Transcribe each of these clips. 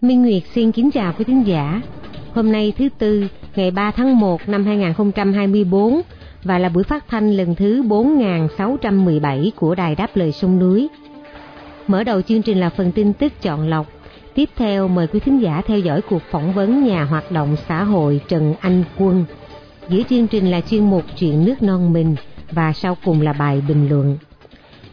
Minh Nguyệt xin kính chào quý thính giả. Hôm nay thứ Tư, ngày 3 tháng 1 năm 2024 và là buổi phát thanh lần thứ 4617 của Đài Đáp Lời Sông Núi. Mở đầu chương trình là phần tin tức chọn lọc. Tiếp theo mời quý thính giả theo dõi cuộc phỏng vấn nhà hoạt động xã hội Trần Anh Quân. Giữa chương trình là chuyên mục chuyện nước non mình và sau cùng là bài bình luận.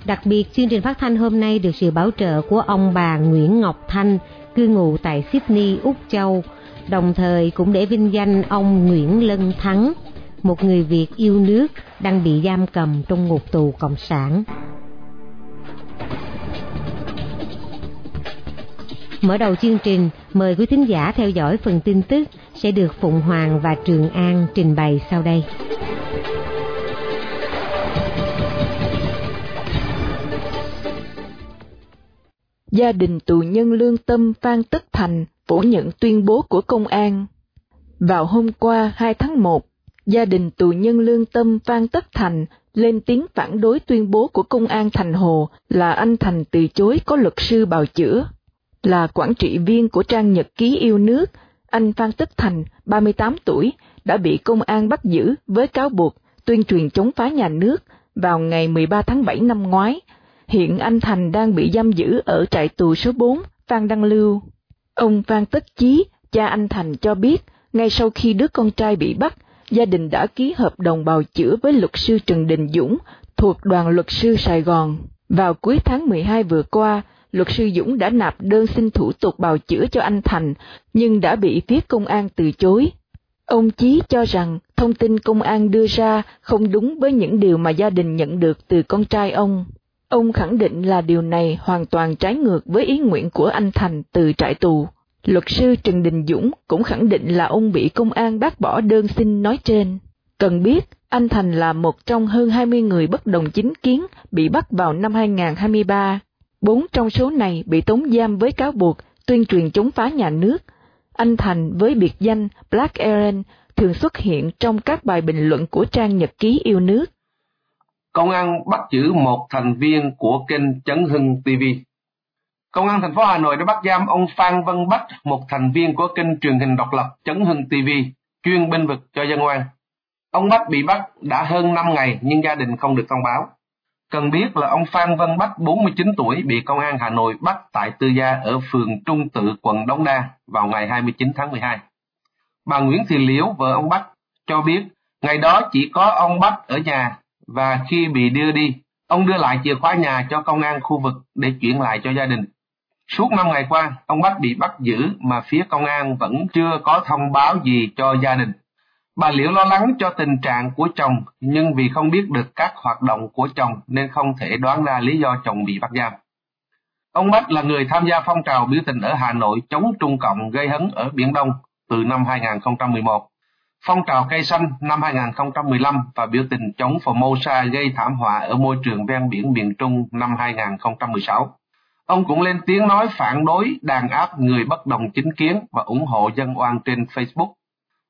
Đặc biệt, chương trình phát thanh hôm nay được sự bảo trợ của ông bà Nguyễn Ngọc Thanh, cư ngụ tại Sydney, Úc Châu, đồng thời cũng để vinh danh ông Nguyễn Lân Thắng, một người Việt yêu nước đang bị giam cầm trong ngục tù Cộng sản. Mở đầu chương trình, mời quý thính giả theo dõi phần tin tức sẽ được Phụng Hoàng và Trường An trình bày sau đây. Gia đình tù nhân lương tâm Phan Tất Thành phủ nhận tuyên bố của công an. Vào hôm qua 2 tháng 1, gia đình tù nhân lương tâm Phan Tất Thành lên tiếng phản đối tuyên bố của công an Thành Hồ là anh Thành từ chối có luật sư bào chữa. Là quản trị viên của trang nhật ký yêu nước, anh Phan Tất Thành, 38 tuổi, đã bị công an bắt giữ với cáo buộc tuyên truyền chống phá nhà nước vào ngày 13 tháng 7 năm ngoái. Hiện anh Thành đang bị giam giữ ở trại tù số 4, Phan Đăng Lưu. Ông Phan Tất Chí, cha anh Thành cho biết, ngay sau khi đứa con trai bị bắt, gia đình đã ký hợp đồng bào chữa với luật sư Trần Đình Dũng thuộc đoàn luật sư Sài Gòn. Vào cuối tháng 12 vừa qua, luật sư Dũng đã nạp đơn xin thủ tục bào chữa cho anh Thành, nhưng đã bị phía công an từ chối. Ông Chí cho rằng thông tin công an đưa ra không đúng với những điều mà gia đình nhận được từ con trai ông. Ông khẳng định là điều này hoàn toàn trái ngược với ý nguyện của anh Thành từ trại tù. Luật sư Trần Đình Dũng cũng khẳng định là ông bị công an bác bỏ đơn xin nói trên. Cần biết, anh Thành là một trong hơn 20 người bất đồng chính kiến bị bắt vào năm 2023. Bốn trong số này bị tống giam với cáo buộc tuyên truyền chống phá nhà nước. Anh Thành với biệt danh Black Aaron thường xuất hiện trong các bài bình luận của trang nhật ký yêu nước. Công an bắt giữ một thành viên của kênh Chấn Hưng TV. Công an thành phố Hà Nội đã bắt giam ông Phan Văn Bách, một thành viên của kênh truyền hình độc lập Chấn Hưng TV, chuyên binh vực cho dân oan. Ông Bách bị bắt đã hơn 5 ngày nhưng gia đình không được thông báo. Cần biết là ông Phan Văn Bách 49 tuổi bị công an Hà Nội bắt tại tư gia ở phường Trung Tự, quận Đống Đa vào ngày 29 tháng 12. Bà Nguyễn Thị Liễu, vợ ông Bách, cho biết ngày đó chỉ có ông Bách ở nhà và khi bị đưa đi, ông đưa lại chìa khóa nhà cho công an khu vực để chuyển lại cho gia đình. Suốt 5 ngày qua, ông Bách bị bắt giữ mà phía công an vẫn chưa có thông báo gì cho gia đình. Bà Liễu lo lắng cho tình trạng của chồng, nhưng vì không biết được các hoạt động của chồng nên không thể đoán ra lý do chồng bị bắt giam. Ông Bách là người tham gia phong trào biểu tình ở Hà Nội chống Trung Cộng gây hấn ở Biển Đông từ năm 2011, phong trào cây xanh năm 2015 và biểu tình chống Formosa gây thảm họa ở môi trường ven biển miền Trung năm 2016. Ông cũng lên tiếng nói phản đối đàn áp người bất đồng chính kiến và ủng hộ dân oan trên Facebook.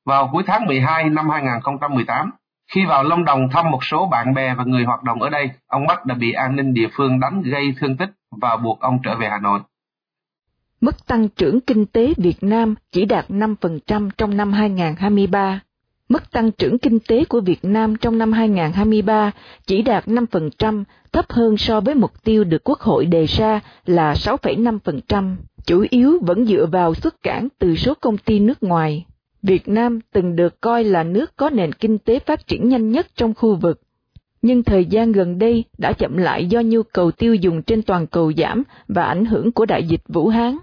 Vào cuối tháng 12 năm 2018, khi vào Lâm Đồng thăm một số bạn bè và người hoạt động ở đây, ông Bắc đã bị an ninh địa phương đánh gây thương tích và buộc ông trở về Hà Nội. Mức tăng trưởng kinh tế Việt Nam chỉ đạt 5% trong năm 2023. Mức tăng trưởng kinh tế của Việt Nam trong năm 2023 chỉ đạt 5%, thấp hơn so với mục tiêu được Quốc hội đề ra là 6,5%, chủ yếu vẫn dựa vào xuất cảng từ số công ty nước ngoài. Việt Nam từng được coi là nước có nền kinh tế phát triển nhanh nhất trong khu vực, nhưng thời gian gần đây đã chậm lại do nhu cầu tiêu dùng trên toàn cầu giảm và ảnh hưởng của đại dịch Vũ Hán.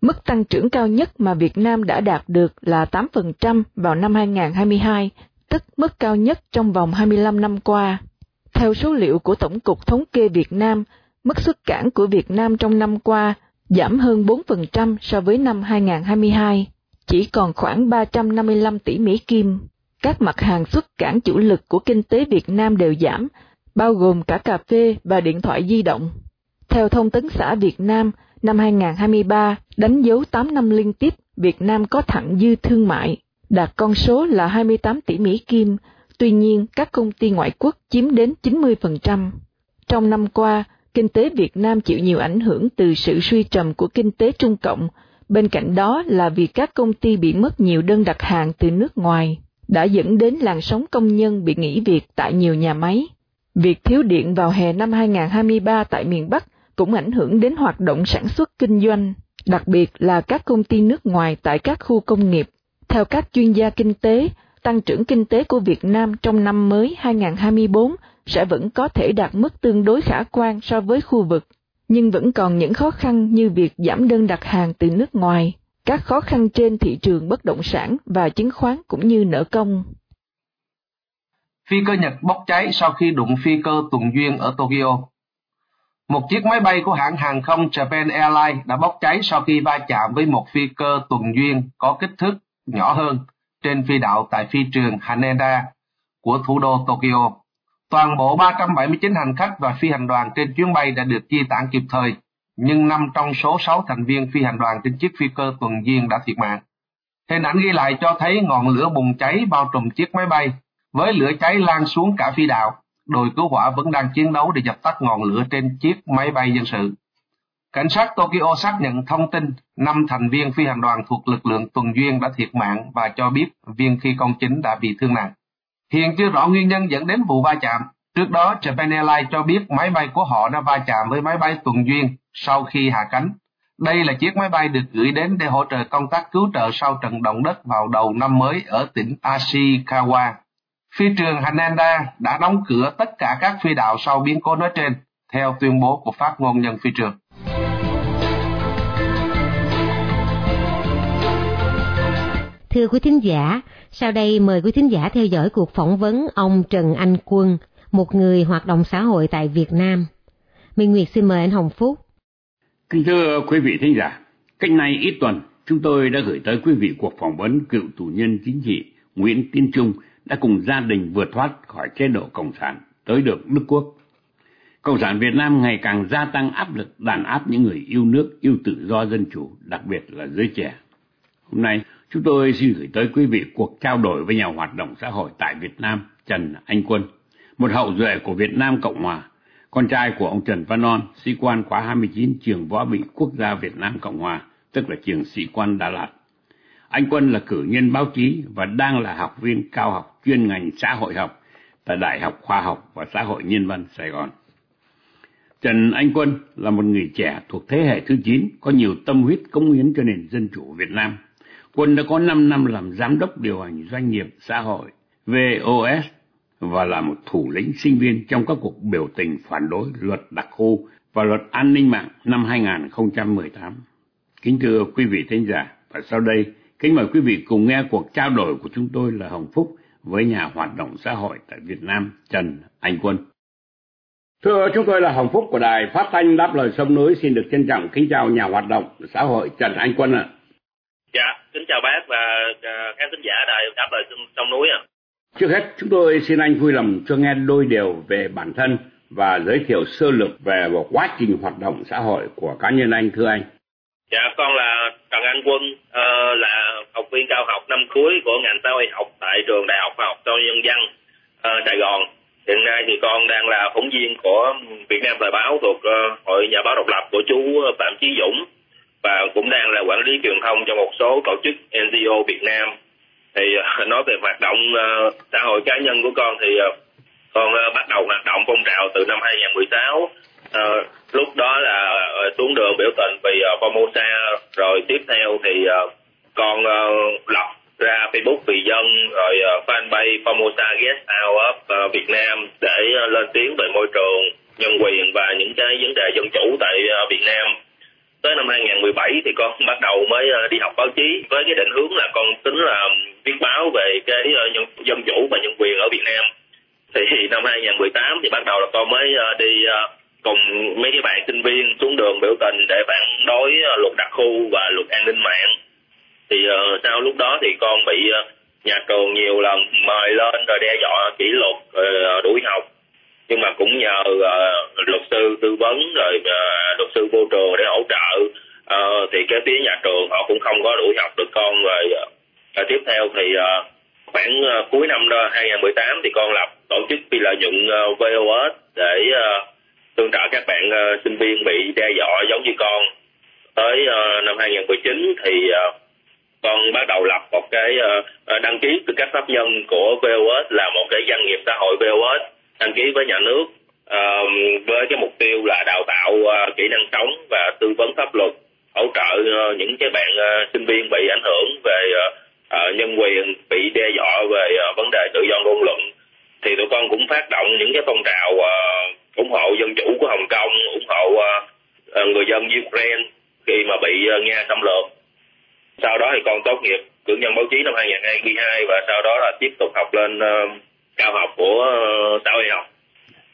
Mức tăng trưởng cao nhất mà Việt Nam đã đạt được là 8% vào năm 2022, tức mức cao nhất trong vòng 25 năm qua. Theo số liệu của Tổng cục Thống kê Việt Nam, mức xuất cảng của Việt Nam trong năm qua giảm hơn 4% so với năm 2022, chỉ còn khoảng 355 tỷ Mỹ Kim. Các mặt hàng xuất cảng chủ lực của kinh tế Việt Nam đều giảm, bao gồm cả cà phê và điện thoại di động. Theo Thông tấn xã Việt Nam, năm 2023 đánh dấu 8 năm liên tiếp Việt Nam có thặng dư thương mại, đạt con số là 28 tỷ Mỹ Kim, tuy nhiên các công ty ngoại quốc chiếm đến 90%. Trong năm qua, kinh tế Việt Nam chịu nhiều ảnh hưởng từ sự suy trầm của kinh tế Trung Cộng, bên cạnh đó là việc các công ty bị mất nhiều đơn đặt hàng từ nước ngoài, đã dẫn đến làn sóng công nhân bị nghỉ việc tại nhiều nhà máy. Việc thiếu điện vào hè năm 2023 tại miền Bắc cũng ảnh hưởng đến hoạt động sản xuất kinh doanh, đặc biệt là các công ty nước ngoài tại các khu công nghiệp. Theo các chuyên gia kinh tế, tăng trưởng kinh tế của Việt Nam trong năm mới 2024 sẽ vẫn có thể đạt mức tương đối khả quan so với khu vực, nhưng vẫn còn những khó khăn như việc giảm đơn đặt hàng từ nước ngoài, các khó khăn trên thị trường bất động sản và chứng khoán cũng như nợ công. Phi cơ Nhật bốc cháy sau khi đụng phi cơ tuần duyên ở Tokyo. Một chiếc máy bay của hãng hàng không Japan Airlines đã bốc cháy sau khi va chạm với một phi cơ tuần duyên có kích thước nhỏ hơn trên phi đạo tại phi trường Haneda của thủ đô Tokyo. Toàn bộ 379 hành khách và phi hành đoàn trên chuyến bay đã được di tản kịp thời, nhưng 5 trong số 6 thành viên phi hành đoàn trên chiếc phi cơ tuần duyên đã thiệt mạng. Hình ảnh ghi lại cho thấy ngọn lửa bùng cháy bao trùm chiếc máy bay, với lửa cháy lan xuống cả phi đạo. Đội cứu hỏa vẫn đang chiến đấu để dập tắt ngọn lửa trên chiếc máy bay dân sự. Cảnh sát Tokyo xác nhận thông tin năm thành viên phi hành đoàn thuộc lực lượng tuần duyên đã thiệt mạng và cho biết viên phi công chính đã bị thương nặng. Hiện chưa rõ nguyên nhân dẫn đến vụ va chạm. Trước đó, Japan Airlines cho biết máy bay của họ đã va chạm với máy bay tuần duyên sau khi hạ cánh. Đây là chiếc máy bay được gửi đến để hỗ trợ công tác cứu trợ sau trận động đất vào đầu năm mới ở tỉnh Ashikawa. Phi trường Haneda đã đóng cửa tất cả các phi đạo sau biến cố nói trên, theo tuyên bố của phát ngôn nhân phi trường. Thưa quý thính giả, sau đây mời quý thính giả theo dõi cuộc phỏng vấn ông Trần Anh Quân, một người hoạt động xã hội tại Việt Nam. Minh Nguyệt xin mời anh Hồng Phúc. Kính thưa quý vị thính giả, cách nay ít tuần, chúng tôi đã gửi tới quý vị cuộc phỏng vấn cựu tù nhân chính trị Nguyễn Tiến Trung đã cùng gia đình vượt thoát khỏi chế độ Cộng sản tới được Đức Quốc. Cộng sản Việt Nam ngày càng gia tăng áp lực đàn áp những người yêu nước, yêu tự do dân chủ, đặc biệt là giới trẻ. Hôm nay, chúng tôi xin gửi tới quý vị cuộc trao đổi với nhà hoạt động xã hội tại Việt Nam Trần Anh Quân, một hậu duệ của Việt Nam Cộng Hòa, con trai của ông Trần Văn Non, sĩ quan khóa 29 trường võ bị quốc gia Việt Nam Cộng Hòa, tức là trường sĩ quan Đà Lạt. Anh Quân là cử nhân báo chí và đang là học viên cao học chuyên ngành xã hội học tại Đại học Khoa học và Xã hội Nhân văn Sài Gòn. Trần Anh Quân là một người trẻ thuộc thế hệ thứ 9, có nhiều tâm huyết công hiến cho nền dân chủ Việt Nam. Quân đã có 5 năm làm giám đốc điều hành doanh nghiệp xã hội VOS và là một thủ lĩnh sinh viên trong các cuộc biểu tình phản đối luật đặc khu và luật an ninh mạng năm 2018. Kính thưa quý vị thính giả, và sau đây kính mời quý vị cùng nghe cuộc trao đổi của chúng tôi là Hồng Phúc với nhà hoạt động xã hội tại Việt Nam Trần Anh Quân. Thưa chúng tôi là Hồng Phúc của Đài Phát thanh Đáp Lời Sông Núi xin được trân trọng kính chào nhà hoạt động xã hội Trần Anh Quân ạ. Dạ, kính chào bác và à, khán thính giả Đài Đáp Lời Sông Núi ạ. Trước hết chúng tôi xin anh vui lòng cho nghe đôi điều về bản thân và giới thiệu sơ lược về một quá trình hoạt động xã hội của cá nhân anh thưa anh. Dạ, con là Trần Anh Quân, uh, là học viên cao học năm cuối của ngành xã hội học tại trường Đại học Khoa học Xã Nhân dân uh, Sài Gòn hiện nay thì con đang là phóng viên của Việt Nam Thời báo thuộc uh, hội nhà báo độc lập của chú Phạm Chí Dũng và cũng đang là quản lý truyền thông cho một số tổ chức NGO Việt Nam. Thì ờ, nói về hoạt động ờ, xã hội cá nhân của con thì ờ, con bắt đầu hoạt động phong trào từ năm 2016 lúc đó là xuống đường biểu tình vì Formosa, rồi tiếp theo thì con lập ra Facebook vì dân, rồi fanpage Formosa Get Out of Việt Nam để lên tiếng về môi trường, nhân quyền và những cái vấn đề dân chủ tại Việt Nam tới năm 2017 thì con bắt đầu mới ờ, đi học báo chí với cái định hướng là con tính là viết báo về cái ờ, dân chủ và nhân quyền ở Việt Nam. Thì năm 2018 thì bắt đầu là con mới ờ, đi cùng mấy cái bạn sinh viên xuống đường biểu tình để phản đối luật đặc khu và luật an ninh mạng. Thì sau lúc đó thì con bị nhà trường nhiều lần mời lên rồi đe dọa kỷ luật rồi đuổi học nhưng mà cũng nhờ uh, luật sư tư vấn rồi uh, luật sư vô trường để hỗ trợ. Uh, thì cái phía nhà trường họ cũng không có đuổi học được con rồi. Uh, tiếp theo thì uh, khoảng uh, cuối năm đó 2018 thì con lập tổ chức phi lợi nhuận uh, VOS để uh, tương trợ các bạn uh, sinh viên bị đe dọa giống như con. Tới uh, năm 2019 thì uh, con bắt đầu lập một cái uh, đăng ký tư cách pháp nhân của VOS là một cái doanh nghiệp xã hội VOS đăng ký với nhà nước uh, với cái mục tiêu là đào tạo uh, kỹ năng sống và tư vấn pháp luật hỗ trợ uh, những cái bạn uh, sinh viên bị ảnh hưởng về uh, uh, nhân quyền bị đe dọa về uh, vấn đề tự do ngôn luận. Thì tụi con cũng phát động những cái phong trào uh, ủng hộ dân chủ của Hồng Kông ủng hộ uh, người dân Ukraine khi mà bị uh, Nga xâm lược. Sau đó thì con tốt nghiệp cử nhân báo chí năm 2022 và sau đó là tiếp tục học lên uh, cao học của uh, xã hội học.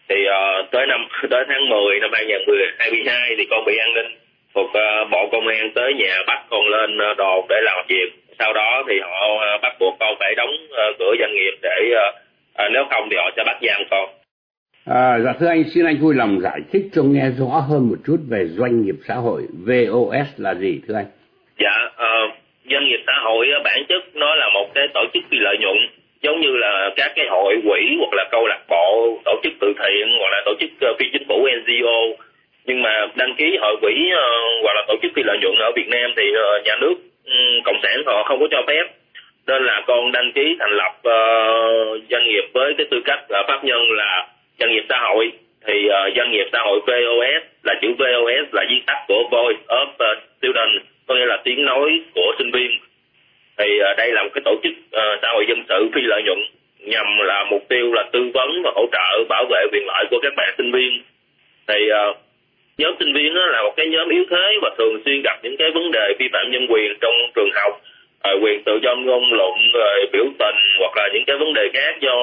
Thì uh, tới năm tới tháng 10 năm 2022 thì con bị an ninh thuộc uh, bộ công an tới nhà bắt con lên uh, đồn để làm việc. Sau đó thì họ uh, bắt buộc con phải đóng uh, cửa doanh nghiệp để uh, uh, nếu không thì họ sẽ bắt giam con. À, dạ thưa anh, xin anh vui lòng giải thích cho nghe rõ hơn một chút về doanh nghiệp xã hội VOS là gì thưa anh? Dạ, uh, doanh nghiệp xã hội bản chất nó là một cái tổ chức phi lợi nhuận giống như là các cái hội quỹ hoặc là câu lạc bộ tổ chức từ thiện hoặc là tổ chức uh, phi chính phủ NGO nhưng mà đăng ký hội quỹ uh, hoặc là tổ chức phi lợi nhuận ở Việt Nam thì uh, nhà nước um, cộng sản họ không có cho phép. Nên là con đăng ký thành lập uh, doanh nghiệp với cái tư cách là pháp nhân là doanh nghiệp xã hội. Thì uh, doanh nghiệp xã hội VOS là chữ VOS là viết tắt của Voice of Student có nghĩa là tiếng nói của sinh viên thì uh, đây là một cái tổ chức uh, xã hội dân sự phi lợi nhuận nhằm là mục tiêu là tư vấn và hỗ trợ bảo vệ quyền lợi của các bạn sinh viên. Thì uh, nhóm sinh viên đó là một cái nhóm yếu thế và thường xuyên gặp những cái vấn đề vi phạm nhân quyền trong trường học. Uh, quyền tự do ngôn luận rồi biểu tình hoặc là những cái vấn đề khác do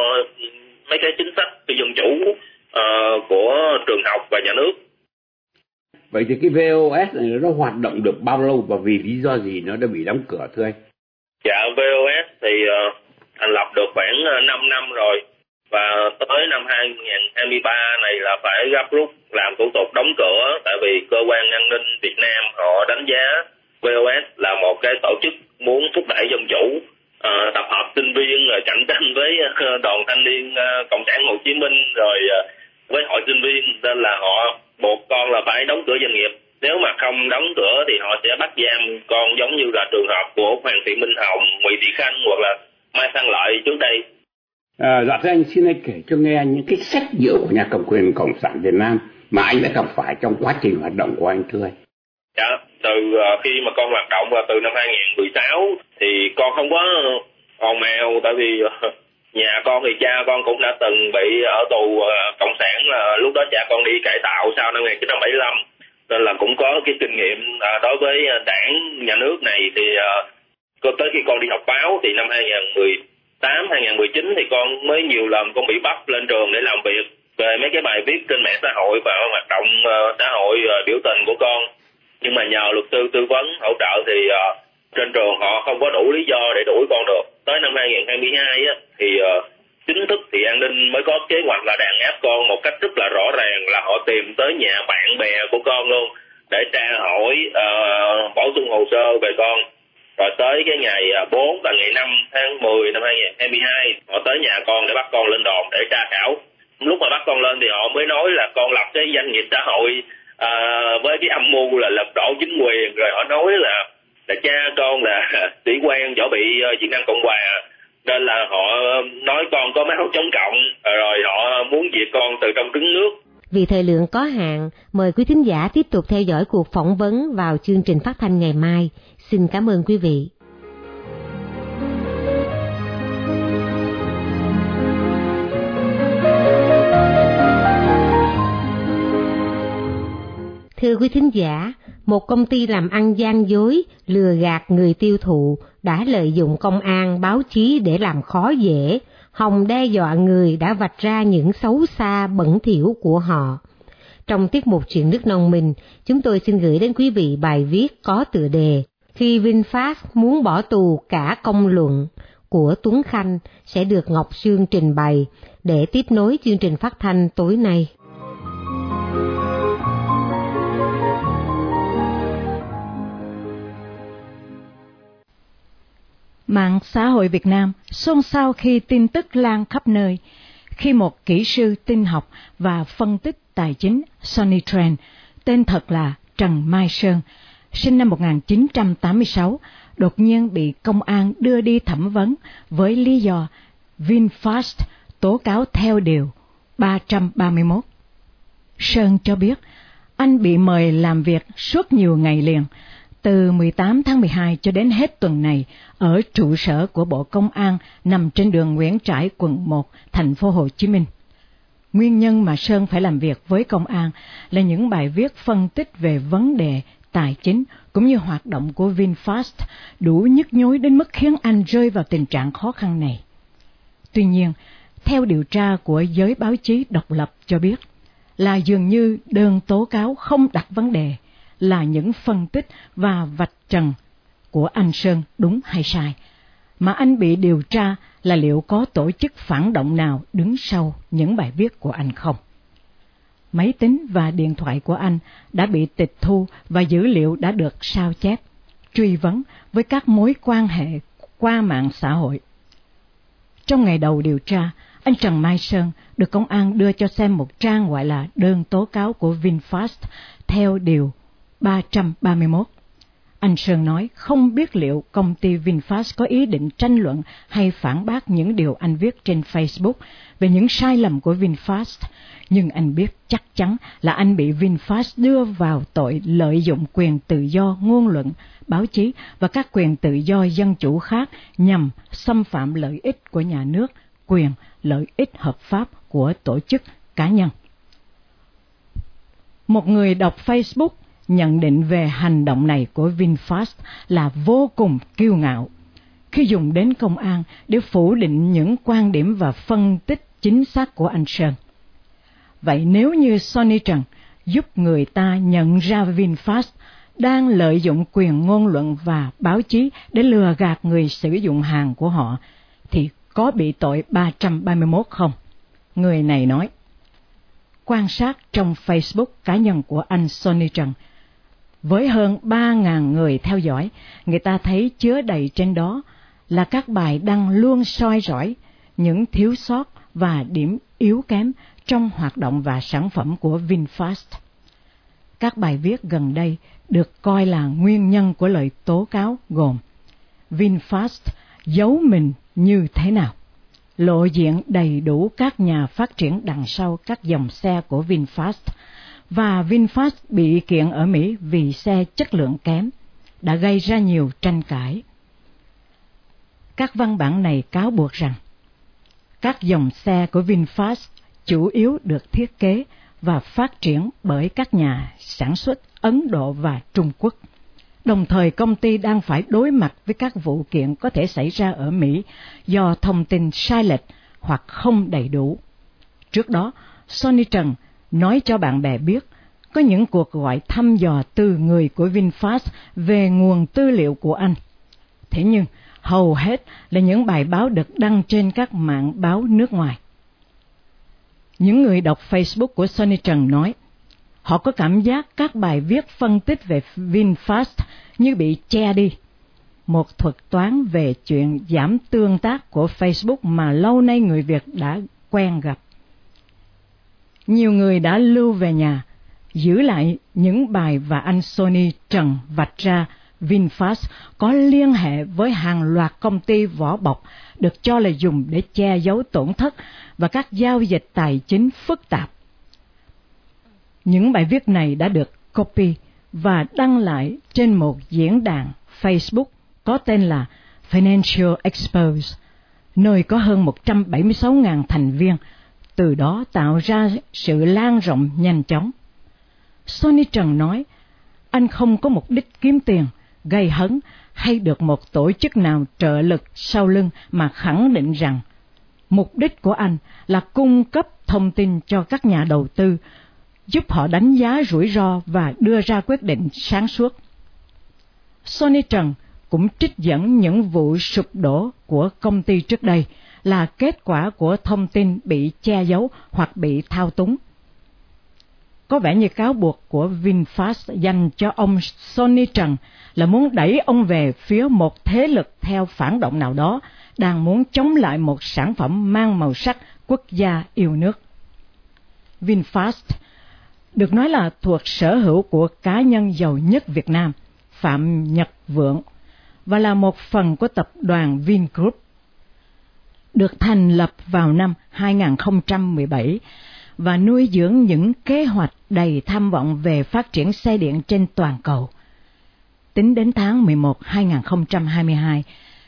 mấy cái chính sách dân chủ uh, của trường học và nhà nước. Vậy thì cái VOS này nó hoạt động được bao lâu và vì lý do gì nó đã bị đóng cửa thưa anh? Dạ VOS thì uh, thành lập được khoảng ờ, 5 năm rồi. Và tới năm 2023 này là phải gấp rút làm thủ tục đóng cửa tại vì cơ quan an ninh Việt Nam họ đánh giá VOS là một cái tổ chức muốn thúc đẩy dân chủ uh, tập hợp sinh viên rồi cạnh tranh với uh, đoàn thanh niên uh, cộng sản Hồ Chí Minh rồi uh, với hội sinh viên. Nên là họ buộc con là phải đóng cửa doanh nghiệp nếu mà không đóng cửa thì họ sẽ bắt giam con giống như là trường hợp của Hoàng Thị Minh Hồng, Nguyễn Thị Khanh hoặc là Mai Sang Lợi trước đây. À, dạ thưa anh xin anh kể cho nghe những cái sách nhiễu của nhà cầm quyền Cộng sản Việt Nam mà anh đã gặp phải trong quá trình hoạt động của anh thưa anh. Dạ, từ uh, khi mà con hoạt động là từ năm 2016 thì con không có ồn ào tại vì uh, nhà con thì cha con cũng đã từng bị ở tù uh, cộng sản lúc đó cha con đi cải tạo sau năm 1975 nên là cũng có cái kinh nghiệm à, đối với à, đảng nhà nước này thì à, có tới khi con đi học báo thì năm 2018 2019 thì con mới nhiều lần con bị bắt lên trường để làm việc về mấy cái bài viết trên mạng xã hội và hoạt động uh, xã hội uh, biểu tình của con. Nhưng mà nhờ luật sư tư vấn hỗ trợ thì uh, trên trường họ không có đủ lý do để đuổi con được. Tới năm 2022 á, thì uh, chính thức thì an ninh mới có kế hoạch là đàn áp con một cách rất là rõ ràng là họ tìm tới nhà bạn bè của con luôn để tra hỏi uh, bổ sung hồ sơ về con. Rồi tới cái ngày ờ, 4 và ngày 5 tháng 10 năm 2022 họ tới nhà con để bắt con lên đồn để tra khảo. Lúc mà bắt con lên thì họ mới nói là con lập cái doanh nghiệp xã hội à, với cái âm mưu là lật đổ chính quyền. Rồi họ nói là là cha con là sĩ quan võ bị Việt Nam Cộng Hòa nên là họ um, nói con có máu chống cộng rồi họ muốn diệt con từ trong trứng nước vì thời lượng có hạn, mời quý thính giả tiếp tục theo dõi cuộc phỏng vấn vào chương trình phát thanh ngày mai. Xin cảm ơn quý vị. Thưa quý thính giả, một công ty làm ăn gian dối, lừa gạt người tiêu thụ đã lợi dụng công an, báo chí để làm khó dễ, hòng đe dọa người đã vạch ra những xấu xa bẩn thỉu của họ. Trong tiết mục chuyện nước nông mình, chúng tôi xin gửi đến quý vị bài viết có tựa đề Khi VinFast muốn bỏ tù cả công luận của Tuấn Khanh sẽ được Ngọc Sương trình bày để tiếp nối chương trình phát thanh tối nay. Mạng xã hội Việt Nam xôn xao khi tin tức lan khắp nơi, khi một kỹ sư tin học và phân tích tài chính Sonny Trend, tên thật là Trần Mai Sơn, sinh năm 1986, đột nhiên bị công an đưa đi thẩm vấn với lý do VinFast tố cáo theo điều 331. Sơn cho biết anh bị mời làm việc suốt nhiều ngày liền, từ 18 tháng 12 cho đến hết tuần này ở trụ sở của Bộ Công an nằm trên đường Nguyễn Trãi, quận 1, thành phố Hồ Chí Minh. Nguyên nhân mà Sơn phải làm việc với công an là những bài viết phân tích về vấn đề tài chính cũng như hoạt động của VinFast đủ nhức nhối đến mức khiến anh rơi vào tình trạng khó khăn này. Tuy nhiên, theo điều tra của giới báo chí độc lập cho biết, là dường như đơn tố cáo không đặt vấn đề, là những phân tích và vạch trần của anh Sơn đúng hay sai, mà anh bị điều tra là liệu có tổ chức phản động nào đứng sau những bài viết của anh không. Máy tính và điện thoại của anh đã bị tịch thu và dữ liệu đã được sao chép, truy vấn với các mối quan hệ qua mạng xã hội. Trong ngày đầu điều tra, anh Trần Mai Sơn được công an đưa cho xem một trang gọi là đơn tố cáo của VinFast theo điều 331. Anh Sơn nói không biết liệu công ty VinFast có ý định tranh luận hay phản bác những điều anh viết trên Facebook về những sai lầm của VinFast, nhưng anh biết chắc chắn là anh bị VinFast đưa vào tội lợi dụng quyền tự do ngôn luận, báo chí và các quyền tự do dân chủ khác nhằm xâm phạm lợi ích của nhà nước, quyền lợi ích hợp pháp của tổ chức cá nhân. Một người đọc Facebook nhận định về hành động này của VinFast là vô cùng kiêu ngạo khi dùng đến công an để phủ định những quan điểm và phân tích chính xác của anh Sơn. Vậy nếu như Sony Trần giúp người ta nhận ra VinFast đang lợi dụng quyền ngôn luận và báo chí để lừa gạt người sử dụng hàng của họ, thì có bị tội 331 không? Người này nói. Quan sát trong Facebook cá nhân của anh Sony Trần – với hơn 3.000 người theo dõi, người ta thấy chứa đầy trên đó là các bài đăng luôn soi rõi những thiếu sót và điểm yếu kém trong hoạt động và sản phẩm của VinFast. Các bài viết gần đây được coi là nguyên nhân của lời tố cáo gồm VinFast giấu mình như thế nào, lộ diện đầy đủ các nhà phát triển đằng sau các dòng xe của VinFast và VinFast bị kiện ở Mỹ vì xe chất lượng kém, đã gây ra nhiều tranh cãi. Các văn bản này cáo buộc rằng các dòng xe của VinFast chủ yếu được thiết kế và phát triển bởi các nhà sản xuất Ấn Độ và Trung Quốc. Đồng thời công ty đang phải đối mặt với các vụ kiện có thể xảy ra ở Mỹ do thông tin sai lệch hoặc không đầy đủ. Trước đó, Sony Trần nói cho bạn bè biết có những cuộc gọi thăm dò từ người của VinFast về nguồn tư liệu của anh. Thế nhưng, hầu hết là những bài báo được đăng trên các mạng báo nước ngoài. Những người đọc Facebook của Sonny Trần nói, họ có cảm giác các bài viết phân tích về VinFast như bị che đi. Một thuật toán về chuyện giảm tương tác của Facebook mà lâu nay người Việt đã quen gặp nhiều người đã lưu về nhà, giữ lại những bài và anh Sony Trần vạch ra VinFast có liên hệ với hàng loạt công ty vỏ bọc được cho là dùng để che giấu tổn thất và các giao dịch tài chính phức tạp. Những bài viết này đã được copy và đăng lại trên một diễn đàn Facebook có tên là Financial Expose, nơi có hơn 176.000 thành viên từ đó tạo ra sự lan rộng nhanh chóng. Sonny Trần nói, anh không có mục đích kiếm tiền, gây hấn hay được một tổ chức nào trợ lực sau lưng mà khẳng định rằng mục đích của anh là cung cấp thông tin cho các nhà đầu tư, giúp họ đánh giá rủi ro và đưa ra quyết định sáng suốt. Sonny Trần cũng trích dẫn những vụ sụp đổ của công ty trước đây là kết quả của thông tin bị che giấu hoặc bị thao túng. Có vẻ như cáo buộc của VinFast dành cho ông Sonny Trần là muốn đẩy ông về phía một thế lực theo phản động nào đó đang muốn chống lại một sản phẩm mang màu sắc quốc gia yêu nước. VinFast được nói là thuộc sở hữu của cá nhân giàu nhất Việt Nam, Phạm Nhật Vượng, và là một phần của tập đoàn Vingroup. Được thành lập vào năm 2017 và nuôi dưỡng những kế hoạch đầy tham vọng về phát triển xe điện trên toàn cầu. Tính đến tháng 11 2022,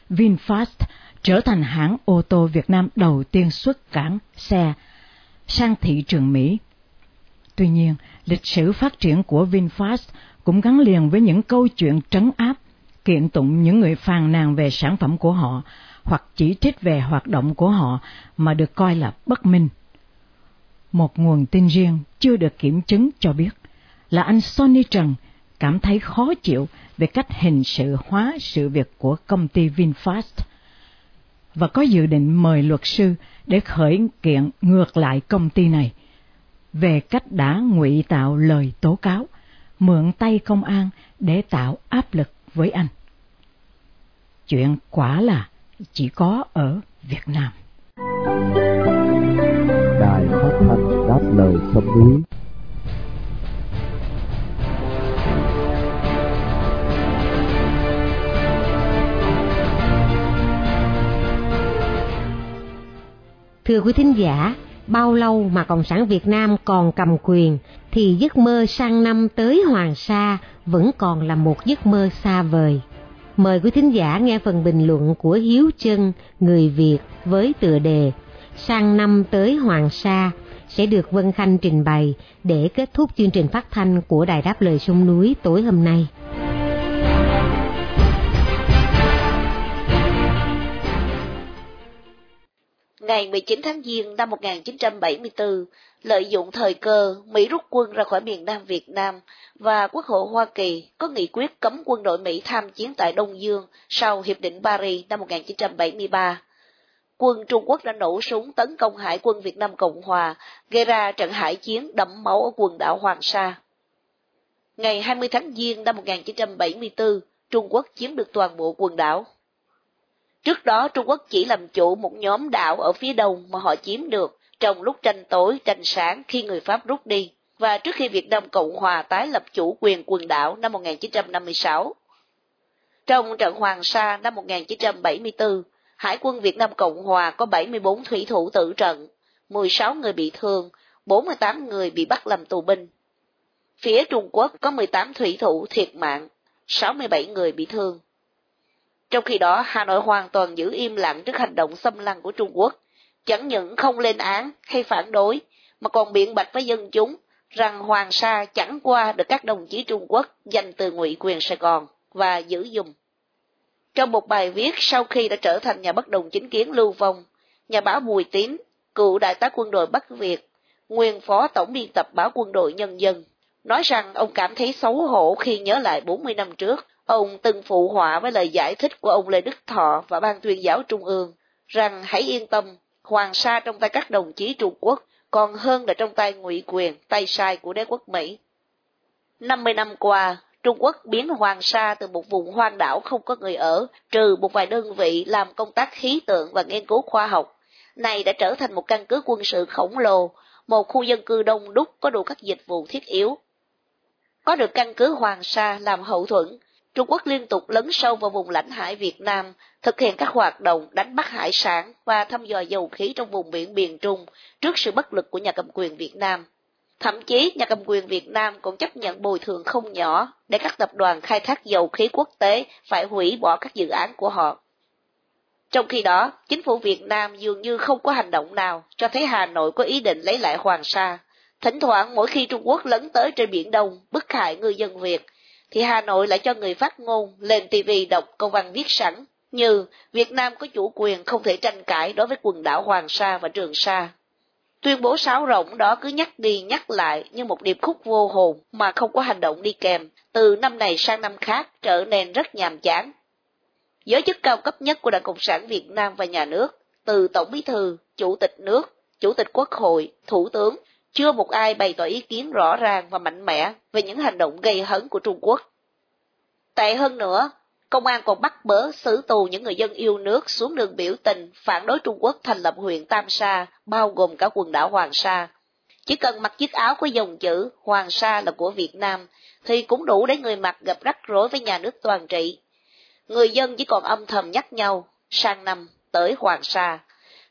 VinFast trở thành hãng ô tô Việt Nam đầu tiên xuất cảng xe sang thị trường Mỹ. Tuy nhiên, lịch sử phát triển của VinFast cũng gắn liền với những câu chuyện trấn áp, kiện tụng những người phàn nàn về sản phẩm của họ hoặc chỉ trích về hoạt động của họ mà được coi là bất minh. Một nguồn tin riêng chưa được kiểm chứng cho biết là anh Sonny Trần cảm thấy khó chịu về cách hình sự hóa sự việc của công ty VinFast và có dự định mời luật sư để khởi kiện ngược lại công ty này về cách đã ngụy tạo lời tố cáo, mượn tay công an để tạo áp lực với anh. Chuyện quả là chỉ có ở Việt Nam. Đài phát thanh đáp lời sông núi Thưa quý thính giả, bao lâu mà Cộng sản Việt Nam còn cầm quyền thì giấc mơ sang năm tới Hoàng Sa vẫn còn là một giấc mơ xa vời. Mời quý thính giả nghe phần bình luận của Hiếu Trân, người Việt với tựa đề Sang năm tới Hoàng Sa sẽ được Vân Khanh trình bày để kết thúc chương trình phát thanh của Đài Đáp Lời Sông Núi tối hôm nay. Ngày 19 tháng Giêng năm 1974, lợi dụng thời cơ, Mỹ rút quân ra khỏi miền Nam Việt Nam và Quốc hội Hoa Kỳ có nghị quyết cấm quân đội Mỹ tham chiến tại Đông Dương sau Hiệp định Paris năm 1973. Quân Trung Quốc đã nổ súng tấn công hải quân Việt Nam Cộng Hòa, gây ra trận hải chiến đẫm máu ở quần đảo Hoàng Sa. Ngày 20 tháng Giêng năm 1974, Trung Quốc chiếm được toàn bộ quần đảo. Trước đó Trung Quốc chỉ làm chủ một nhóm đảo ở phía đông mà họ chiếm được trong lúc tranh tối, tranh sáng khi người Pháp rút đi, và trước khi Việt Nam Cộng Hòa tái lập chủ quyền quần đảo năm 1956. Trong trận Hoàng Sa năm 1974, Hải quân Việt Nam Cộng Hòa có 74 thủy thủ tử trận, 16 người bị thương, 48 người bị bắt làm tù binh. Phía Trung Quốc có 18 thủy thủ thiệt mạng, 67 người bị thương. Trong khi đó, Hà Nội hoàn toàn giữ im lặng trước hành động xâm lăng của Trung Quốc, chẳng những không lên án hay phản đối, mà còn biện bạch với dân chúng rằng Hoàng Sa chẳng qua được các đồng chí Trung Quốc giành từ ngụy quyền Sài Gòn và giữ dùng. Trong một bài viết sau khi đã trở thành nhà bất đồng chính kiến lưu vong, nhà báo Bùi Tín, cựu đại tá quân đội Bắc Việt, nguyên phó tổng biên tập báo quân đội Nhân dân, nói rằng ông cảm thấy xấu hổ khi nhớ lại 40 năm trước, ông từng phụ họa với lời giải thích của ông Lê Đức Thọ và Ban tuyên giáo Trung ương, rằng hãy yên tâm, Hoàng Sa trong tay các đồng chí Trung Quốc còn hơn là trong tay ngụy quyền, tay sai của đế quốc Mỹ. 50 năm qua, Trung Quốc biến Hoàng Sa từ một vùng hoang đảo không có người ở, trừ một vài đơn vị làm công tác khí tượng và nghiên cứu khoa học. Này đã trở thành một căn cứ quân sự khổng lồ, một khu dân cư đông đúc có đủ các dịch vụ thiết yếu. Có được căn cứ Hoàng Sa làm hậu thuẫn, Trung Quốc liên tục lấn sâu vào vùng lãnh hải Việt Nam, thực hiện các hoạt động đánh bắt hải sản và thăm dò dầu khí trong vùng biển miền Trung trước sự bất lực của nhà cầm quyền Việt Nam. Thậm chí, nhà cầm quyền Việt Nam cũng chấp nhận bồi thường không nhỏ để các tập đoàn khai thác dầu khí quốc tế phải hủy bỏ các dự án của họ. Trong khi đó, chính phủ Việt Nam dường như không có hành động nào cho thấy Hà Nội có ý định lấy lại Hoàng Sa, Thỉnh thoảng mỗi khi Trung Quốc lấn tới trên Biển Đông bức hại ngư dân Việt, thì Hà Nội lại cho người phát ngôn lên TV đọc công văn viết sẵn như Việt Nam có chủ quyền không thể tranh cãi đối với quần đảo Hoàng Sa và Trường Sa. Tuyên bố sáo rỗng đó cứ nhắc đi nhắc lại như một điệp khúc vô hồn mà không có hành động đi kèm, từ năm này sang năm khác trở nên rất nhàm chán. Giới chức cao cấp nhất của Đảng Cộng sản Việt Nam và nhà nước, từ Tổng bí thư, Chủ tịch nước, Chủ tịch Quốc hội, Thủ tướng, chưa một ai bày tỏ ý kiến rõ ràng và mạnh mẽ về những hành động gây hấn của Trung Quốc. Tệ hơn nữa, công an còn bắt bớ xử tù những người dân yêu nước xuống đường biểu tình phản đối Trung Quốc thành lập huyện Tam Sa, bao gồm cả quần đảo Hoàng Sa. Chỉ cần mặc chiếc áo có dòng chữ Hoàng Sa là của Việt Nam, thì cũng đủ để người mặc gặp rắc rối với nhà nước toàn trị. Người dân chỉ còn âm thầm nhắc nhau, sang năm tới Hoàng Sa,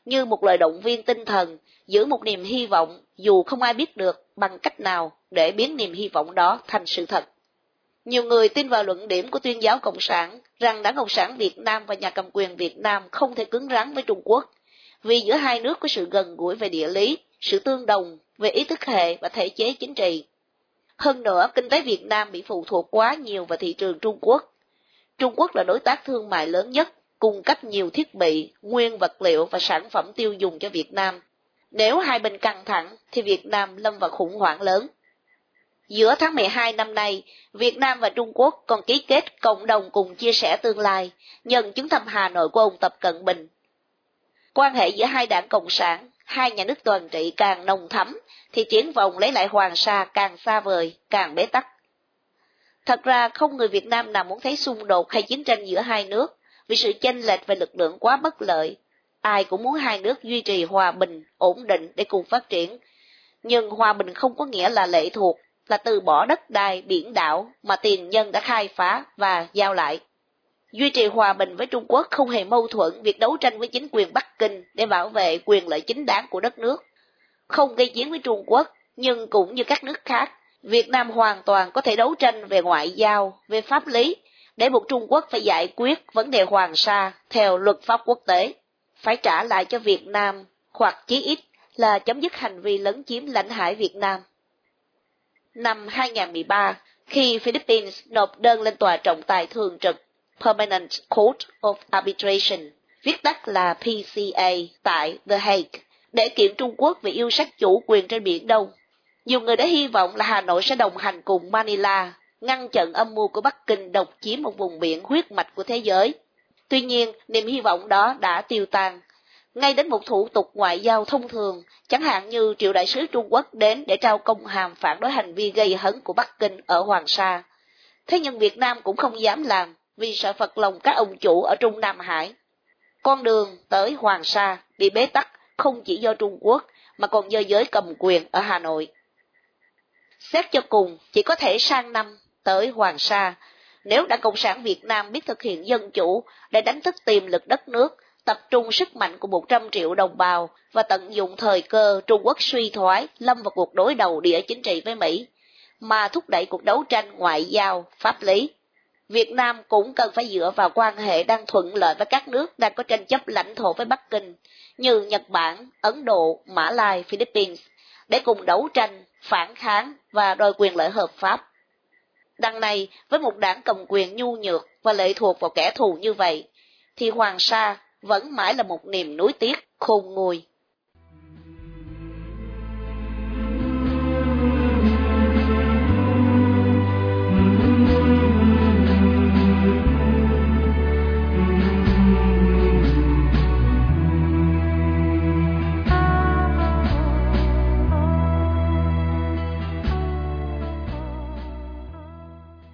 như một lời động viên tinh thần, giữ một niềm hy vọng dù không ai biết được bằng cách nào để biến niềm hy vọng đó thành sự thật. Nhiều người tin vào luận điểm của tuyên giáo Cộng sản rằng Đảng Cộng sản Việt Nam và nhà cầm quyền Việt Nam không thể cứng rắn với Trung Quốc, vì giữa hai nước có sự gần gũi về địa lý, sự tương đồng về ý thức hệ và thể chế chính trị. Hơn nữa, kinh tế Việt Nam bị phụ thuộc quá nhiều vào thị trường Trung Quốc. Trung Quốc là đối tác thương mại lớn nhất, cung cấp nhiều thiết bị, nguyên vật liệu và sản phẩm tiêu dùng cho Việt Nam. Nếu hai bên căng thẳng, thì Việt Nam lâm vào khủng hoảng lớn. Giữa tháng 12 năm nay, Việt Nam và Trung Quốc còn ký kết cộng đồng cùng chia sẻ tương lai, nhân chuyến thăm Hà Nội của ông Tập Cận Bình. Quan hệ giữa hai đảng Cộng sản, hai nhà nước toàn trị càng nồng thắm, thì triển vọng lấy lại Hoàng Sa càng xa vời, càng bế tắc. Thật ra không người Việt Nam nào muốn thấy xung đột hay chiến tranh giữa hai nước, vì sự chênh lệch về lực lượng quá bất lợi. Ai cũng muốn hai nước duy trì hòa bình, ổn định để cùng phát triển. Nhưng hòa bình không có nghĩa là lệ thuộc, là từ bỏ đất đai, biển đảo mà tiền nhân đã khai phá và giao lại. Duy trì hòa bình với Trung Quốc không hề mâu thuẫn việc đấu tranh với chính quyền Bắc Kinh để bảo vệ quyền lợi chính đáng của đất nước. Không gây chiến với Trung Quốc, nhưng cũng như các nước khác, Việt Nam hoàn toàn có thể đấu tranh về ngoại giao, về pháp lý, để buộc Trung Quốc phải giải quyết vấn đề Hoàng Sa theo luật pháp quốc tế, phải trả lại cho Việt Nam, hoặc chí ít là chấm dứt hành vi lấn chiếm lãnh hải Việt Nam. Năm 2013, khi Philippines nộp đơn lên Tòa trọng tài thường trực Permanent Court of Arbitration, viết tắt là PCA tại The Hague, để kiện Trung Quốc về yêu sách chủ quyền trên Biển Đông. Nhiều người đã hy vọng là Hà Nội sẽ đồng hành cùng Manila, ngăn chặn âm mưu của Bắc Kinh độc chiếm một vùng biển huyết mạch của thế giới. Tuy nhiên, niềm hy vọng đó đã tiêu tan ngay đến một thủ tục ngoại giao thông thường, chẳng hạn như triệu đại sứ Trung Quốc đến để trao công hàm phản đối hành vi gây hấn của Bắc Kinh ở Hoàng Sa. Thế nhưng Việt Nam cũng không dám làm vì sợ phật lòng các ông chủ ở Trung Nam Hải. Con đường tới Hoàng Sa bị bế tắc không chỉ do Trung Quốc mà còn do giới cầm quyền ở Hà Nội. Xét cho cùng, chỉ có thể sang năm tới Hoàng Sa, nếu Đảng Cộng sản Việt Nam biết thực hiện dân chủ để đánh thức tiềm lực đất nước tập trung sức mạnh của 100 triệu đồng bào và tận dụng thời cơ Trung Quốc suy thoái lâm vào cuộc đối đầu địa chính trị với Mỹ, mà thúc đẩy cuộc đấu tranh ngoại giao, pháp lý. Việt Nam cũng cần phải dựa vào quan hệ đang thuận lợi với các nước đang có tranh chấp lãnh thổ với Bắc Kinh, như Nhật Bản, Ấn Độ, Mã Lai, Philippines, để cùng đấu tranh, phản kháng và đòi quyền lợi hợp pháp. Đằng này, với một đảng cầm quyền nhu nhược và lệ thuộc vào kẻ thù như vậy, thì Hoàng Sa vẫn mãi là một niềm nuối tiếc khôn nguôi.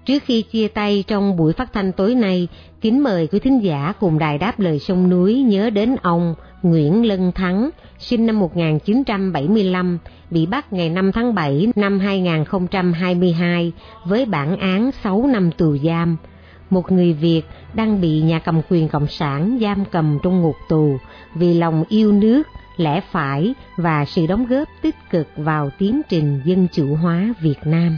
Trước khi chia tay trong buổi phát thanh tối nay, kính mời quý thính giả cùng đài đáp lời sông núi nhớ đến ông Nguyễn Lân Thắng, sinh năm 1975, bị bắt ngày 5 tháng 7 năm 2022 với bản án 6 năm tù giam. Một người Việt đang bị nhà cầm quyền Cộng sản giam cầm trong ngục tù vì lòng yêu nước, lẽ phải và sự đóng góp tích cực vào tiến trình dân chủ hóa Việt Nam.